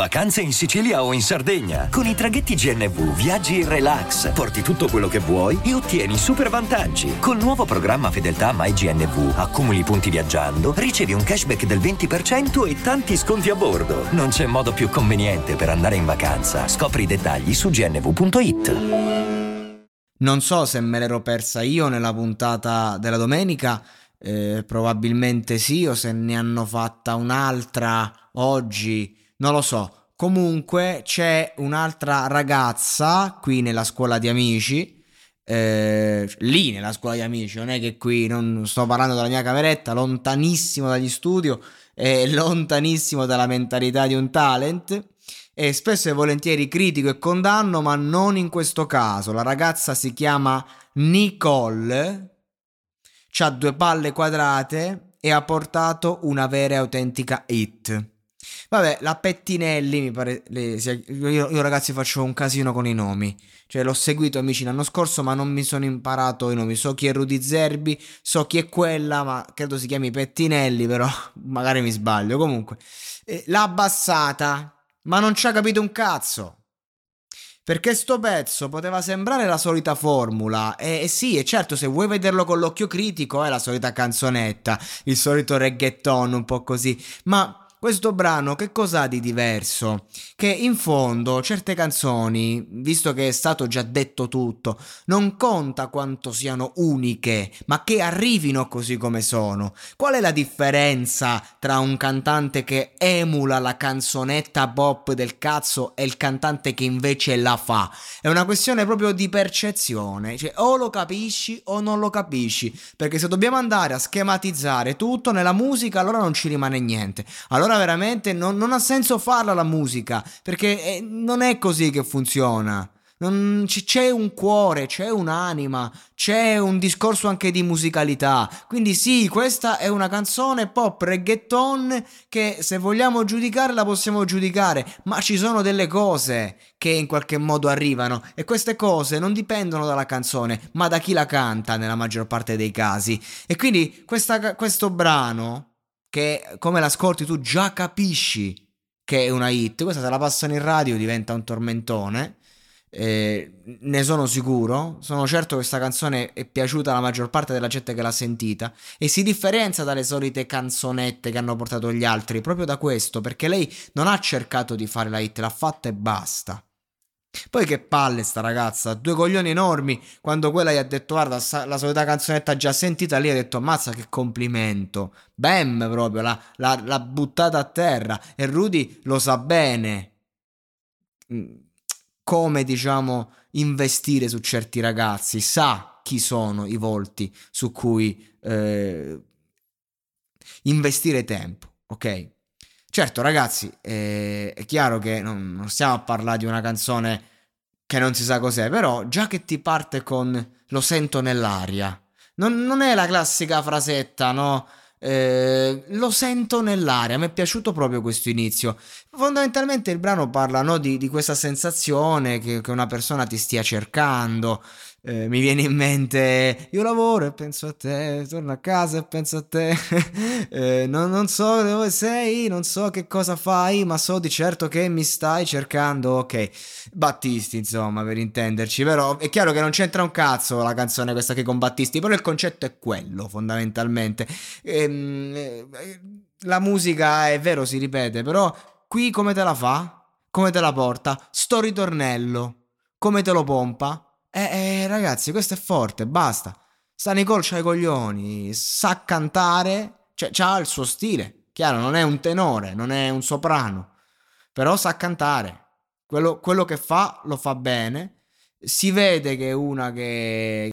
Vacanze in Sicilia o in Sardegna. Con i traghetti GNV viaggi in relax, porti tutto quello che vuoi e ottieni super vantaggi. Col nuovo programma Fedeltà MyGNV accumuli punti viaggiando, ricevi un cashback del 20% e tanti sconti a bordo. Non c'è modo più conveniente per andare in vacanza. Scopri i dettagli su gnv.it. Non so se me l'ero persa io nella puntata della domenica, eh, probabilmente sì, o se ne hanno fatta un'altra oggi, non lo so. Comunque c'è un'altra ragazza qui nella scuola di amici, eh, lì nella scuola di amici, non è che qui non sto parlando della mia cameretta, lontanissimo dagli studio e lontanissimo dalla mentalità di un talent. E spesso e volentieri critico e condanno, ma non in questo caso. La ragazza si chiama Nicole, ha due palle quadrate e ha portato una vera e autentica hit. Vabbè, la Pettinelli mi pare. Le, io, io, ragazzi faccio un casino con i nomi. Cioè, l'ho seguito amici l'anno scorso, ma non mi sono imparato i nomi. So chi è Rudy Zerbi, so chi è quella, ma credo si chiami Pettinelli, però magari mi sbaglio. Comunque, eh, l'ha abbassata, ma non ci ha capito un cazzo. Perché sto pezzo poteva sembrare la solita formula, e, e sì, e certo, se vuoi vederlo con l'occhio critico è la solita canzonetta, il solito reggaeton, un po' così, ma questo brano che cosa ha di diverso? Che in fondo certe canzoni, visto che è stato già detto tutto, non conta quanto siano uniche, ma che arrivino così come sono. Qual è la differenza tra un cantante che emula la canzonetta pop del cazzo e il cantante che invece la fa? È una questione proprio di percezione, cioè o lo capisci o non lo capisci, perché se dobbiamo andare a schematizzare tutto nella musica allora non ci rimane niente. Allora allora veramente non, non, ha senso farla la musica, perché eh, non è così che funziona. Non, c'è un cuore, c'è un'anima, c'è un discorso anche di musicalità. Quindi sì, questa è una canzone pop reggaeton che se vogliamo giudicarla possiamo giudicare, ma ci sono delle cose che in qualche modo arrivano e queste cose non dipendono dalla canzone, ma da chi la canta nella maggior parte dei casi. E quindi questa, questo brano che come l'ascolti tu già capisci che è una hit. Questa se la passano in radio diventa un tormentone. Eh, ne sono sicuro. Sono certo che questa canzone è piaciuta alla maggior parte della gente che l'ha sentita. E si differenzia dalle solite canzonette che hanno portato gli altri proprio da questo. Perché lei non ha cercato di fare la hit, l'ha fatta e basta. Poi che palle sta ragazza, due coglioni enormi. Quando quella gli ha detto guarda la solita canzonetta già sentita, lì ha detto mazza che complimento. Bam proprio, l'ha, l'ha, l'ha buttata a terra. E Rudy lo sa bene mm, come diciamo investire su certi ragazzi. Sa chi sono i volti su cui eh, investire tempo, ok? Certo, ragazzi, eh, è chiaro che non, non, stiamo a parlare di una canzone che non si sa cos'è, però già che ti parte con lo sento nell'aria, non, non è la classica frasetta, no? Eh, lo sento nell'aria, mi è piaciuto proprio questo inizio. Fondamentalmente il brano parla no, di, di, questa sensazione che, che una persona ti stia cercando, eh, mi viene in mente io lavoro e penso a te, torno a casa e penso a te, eh, non, non, so dove sei, non so che cosa fai, ma so di certo che mi stai cercando, ok, Battisti insomma per intenderci, però è chiaro che non c'entra un cazzo la canzone questa che con Battisti, però il concetto è quello fondamentalmente. Ehm, eh, la musica è vero si ripete, però qui come te la fa? Come te la porta? Sto ritornello, come te lo pompa? Eh, eh, ragazzi, questo è forte, basta. Sta Nicole c'ha i coglioni, sa cantare, cioè c'ha il suo stile. Chiaro, non è un tenore, non è un soprano, però sa cantare. Quello, quello che fa lo fa bene. Si vede che è una che,